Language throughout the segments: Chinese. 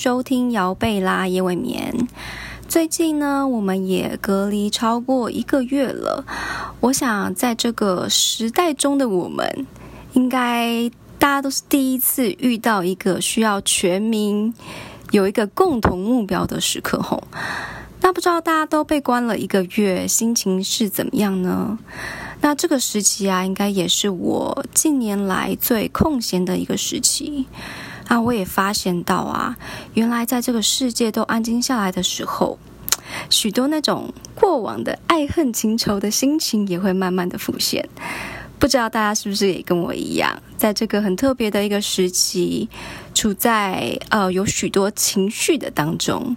收听姚贝拉夜未眠。最近呢，我们也隔离超过一个月了。我想，在这个时代中的我们，应该大家都是第一次遇到一个需要全民有一个共同目标的时刻。吼，那不知道大家都被关了一个月，心情是怎么样呢？那这个时期啊，应该也是我近年来最空闲的一个时期。啊，我也发现到啊，原来在这个世界都安静下来的时候，许多那种过往的爱恨情仇的心情也会慢慢的浮现。不知道大家是不是也跟我一样，在这个很特别的一个时期，处在呃有许多情绪的当中。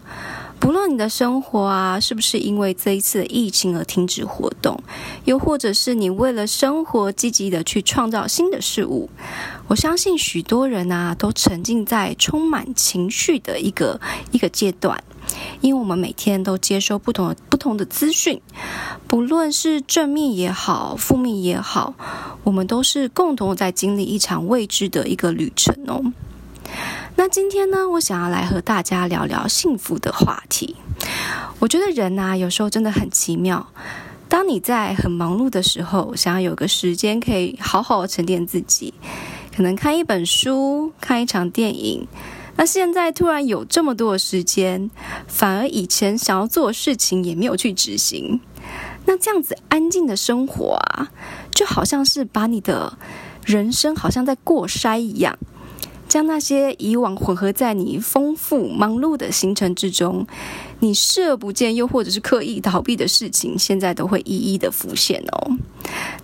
不论你的生活啊，是不是因为这一次的疫情而停止活动，又或者是你为了生活积极的去创造新的事物，我相信许多人啊都沉浸在充满情绪的一个一个阶段，因为我们每天都接收不同不同的资讯，不论是正面也好，负面也好，我们都是共同在经历一场未知的一个旅程哦。那今天呢，我想要来和大家聊聊幸福的话题。我觉得人呐，有时候真的很奇妙。当你在很忙碌的时候，想要有个时间可以好好沉淀自己，可能看一本书、看一场电影。那现在突然有这么多的时间，反而以前想要做的事情也没有去执行。那这样子安静的生活啊，就好像是把你的人生好像在过筛一样。将那些以往混合在你丰富忙碌的行程之中，你视而不见又或者是刻意逃避的事情，现在都会一一的浮现哦。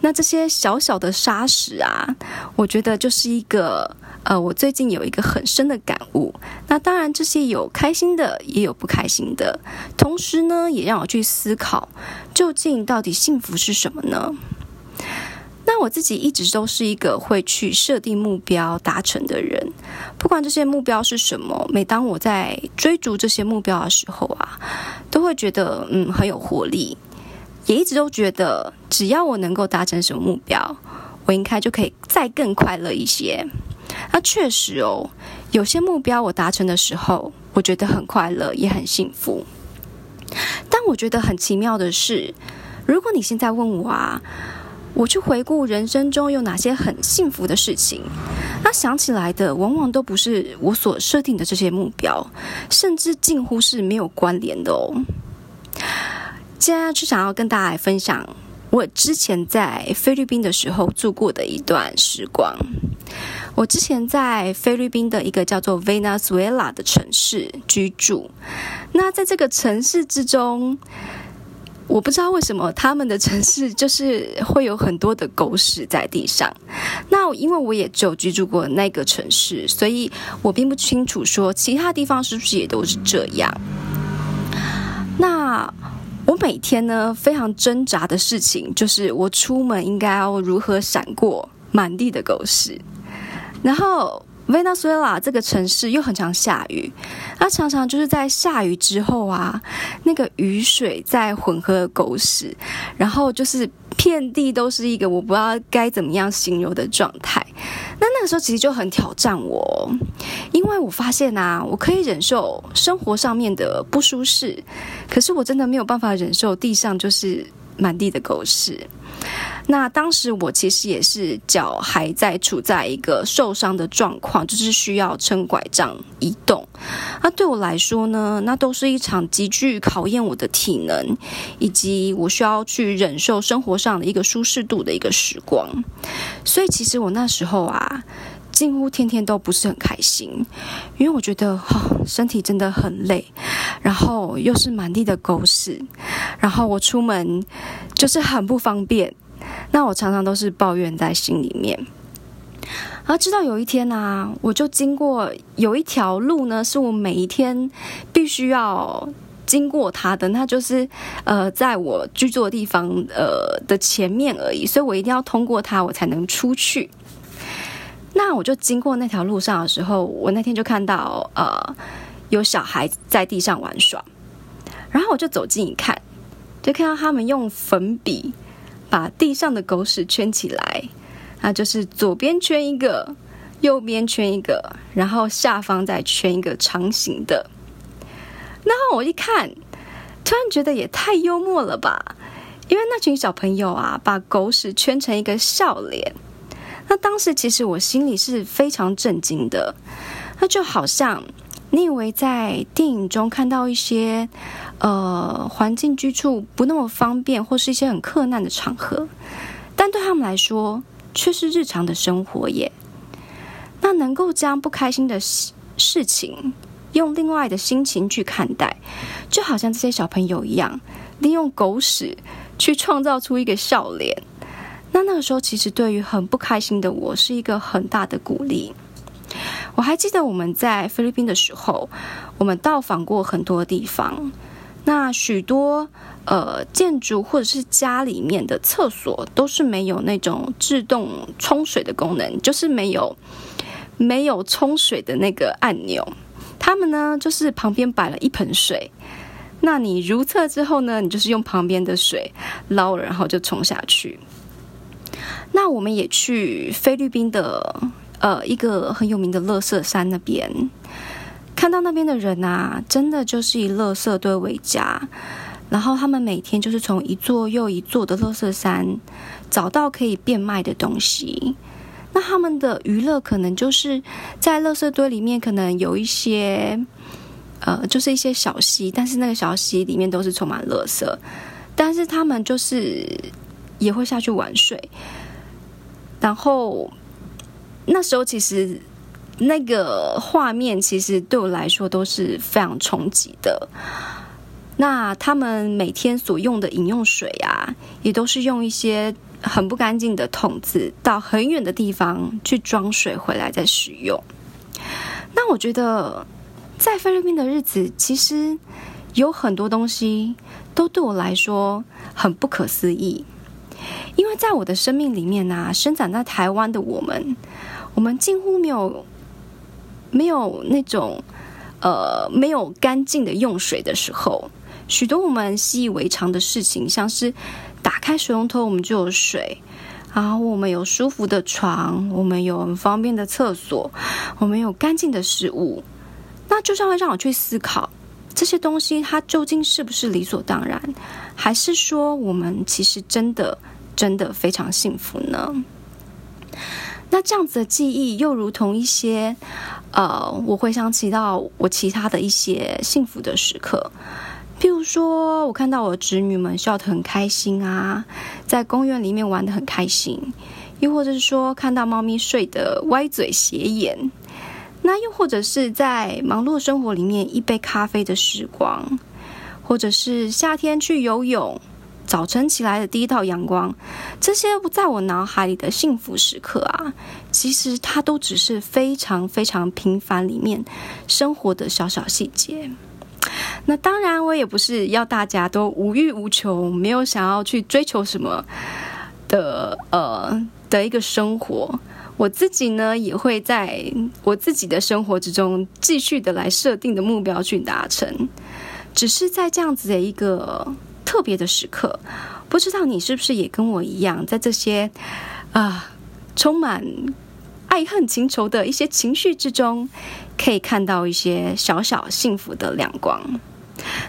那这些小小的沙石啊，我觉得就是一个呃，我最近有一个很深的感悟。那当然，这些有开心的，也有不开心的，同时呢，也让我去思考，究竟到底幸福是什么呢？那我自己一直都是一个会去设定目标达成的人，不管这些目标是什么，每当我在追逐这些目标的时候啊，都会觉得嗯很有活力，也一直都觉得只要我能够达成什么目标，我应该就可以再更快乐一些。那确实哦，有些目标我达成的时候，我觉得很快乐，也很幸福。但我觉得很奇妙的是，如果你现在问我啊。我去回顾人生中有哪些很幸福的事情，那想起来的往往都不是我所设定的这些目标，甚至近乎是没有关联的哦。接下来就想要跟大家分享我之前在菲律宾的时候住过的一段时光。我之前在菲律宾的一个叫做 Venezuela 的城市居住，那在这个城市之中。我不知道为什么他们的城市就是会有很多的狗屎在地上。那因为我也只有居住过那个城市，所以我并不清楚说其他地方是不是也都是这样。那我每天呢非常挣扎的事情就是我出门应该要如何闪过满地的狗屎，然后。维纳苏拉这个城市又很常下雨，它常常就是在下雨之后啊，那个雨水在混合狗屎，然后就是遍地都是一个我不知道该怎么样形容的状态。那那个时候其实就很挑战我，因为我发现啊，我可以忍受生活上面的不舒适，可是我真的没有办法忍受地上就是满地的狗屎。那当时我其实也是脚还在处在一个受伤的状况，就是需要撑拐杖移动。那对我来说呢，那都是一场极具考验我的体能，以及我需要去忍受生活上的一个舒适度的一个时光。所以其实我那时候啊，几乎天天都不是很开心，因为我觉得哈身体真的很累，然后又是满地的狗屎，然后我出门就是很不方便。那我常常都是抱怨在心里面，然后直到有一天呢，我就经过有一条路呢，是我每一天必须要经过它的，那就是呃，在我居住的地方呃的前面而已，所以我一定要通过它，我才能出去。那我就经过那条路上的时候，我那天就看到呃有小孩在地上玩耍，然后我就走近一看，就看到他们用粉笔。把地上的狗屎圈起来，那就是左边圈一个，右边圈一个，然后下方再圈一个长形的。然后我一看，突然觉得也太幽默了吧！因为那群小朋友啊，把狗屎圈成一个笑脸。那当时其实我心里是非常震惊的。那就好像你以为在电影中看到一些呃环境居住不那么方便，或是一些很困难的场合，但对他们来说却是日常的生活耶。那能够将不开心的事事情用另外的心情去看待，就好像这些小朋友一样，利用狗屎去创造出一个笑脸。那那个时候，其实对于很不开心的我，是一个很大的鼓励。我还记得我们在菲律宾的时候，我们到访过很多地方。那许多呃建筑或者是家里面的厕所都是没有那种自动冲水的功能，就是没有没有冲水的那个按钮。他们呢，就是旁边摆了一盆水，那你如厕之后呢，你就是用旁边的水捞了，然后就冲下去。那我们也去菲律宾的。呃，一个很有名的乐色山那边，看到那边的人啊，真的就是以乐色堆为家，然后他们每天就是从一座又一座的乐色山找到可以变卖的东西。那他们的娱乐可能就是在乐色堆里面，可能有一些呃，就是一些小溪，但是那个小溪里面都是充满乐色，但是他们就是也会下去玩水，然后。那时候其实那个画面其实对我来说都是非常冲击的。那他们每天所用的饮用水啊，也都是用一些很不干净的桶子到很远的地方去装水回来再使用。那我觉得在菲律宾的日子，其实有很多东西都对我来说很不可思议，因为在我的生命里面呢，生长在台湾的我们。我们几乎没有没有那种呃没有干净的用水的时候，许多我们习以为常的事情，像是打开水龙头我们就有水，然后我们有舒服的床，我们有很方便的厕所，我们有干净的食物，那就算会让我去思考这些东西它究竟是不是理所当然，还是说我们其实真的真的非常幸福呢？那这样子的记忆，又如同一些，呃，我回想起到我其他的一些幸福的时刻，譬如说，我看到我侄女们笑得很开心啊，在公园里面玩得很开心，又或者是说，看到猫咪睡得歪嘴斜眼，那又或者是在忙碌生活里面一杯咖啡的时光，或者是夏天去游泳。早晨起来的第一道阳光，这些不在我脑海里的幸福时刻啊，其实它都只是非常非常平凡里面生活的小小细节。那当然，我也不是要大家都无欲无求，没有想要去追求什么的呃的一个生活。我自己呢，也会在我自己的生活之中继续的来设定的目标去达成。只是在这样子的一个。特别的时刻，不知道你是不是也跟我一样，在这些啊充满爱恨情仇的一些情绪之中，可以看到一些小小幸福的亮光。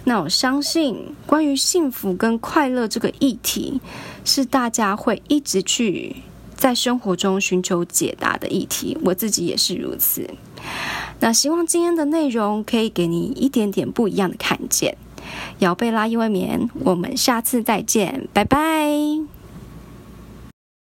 那我相信，关于幸福跟快乐这个议题，是大家会一直去在生活中寻求解答的议题。我自己也是如此。那希望今天的内容可以给你一点点不一样的看见。姚贝拉因为眠，我们下次再见，拜拜。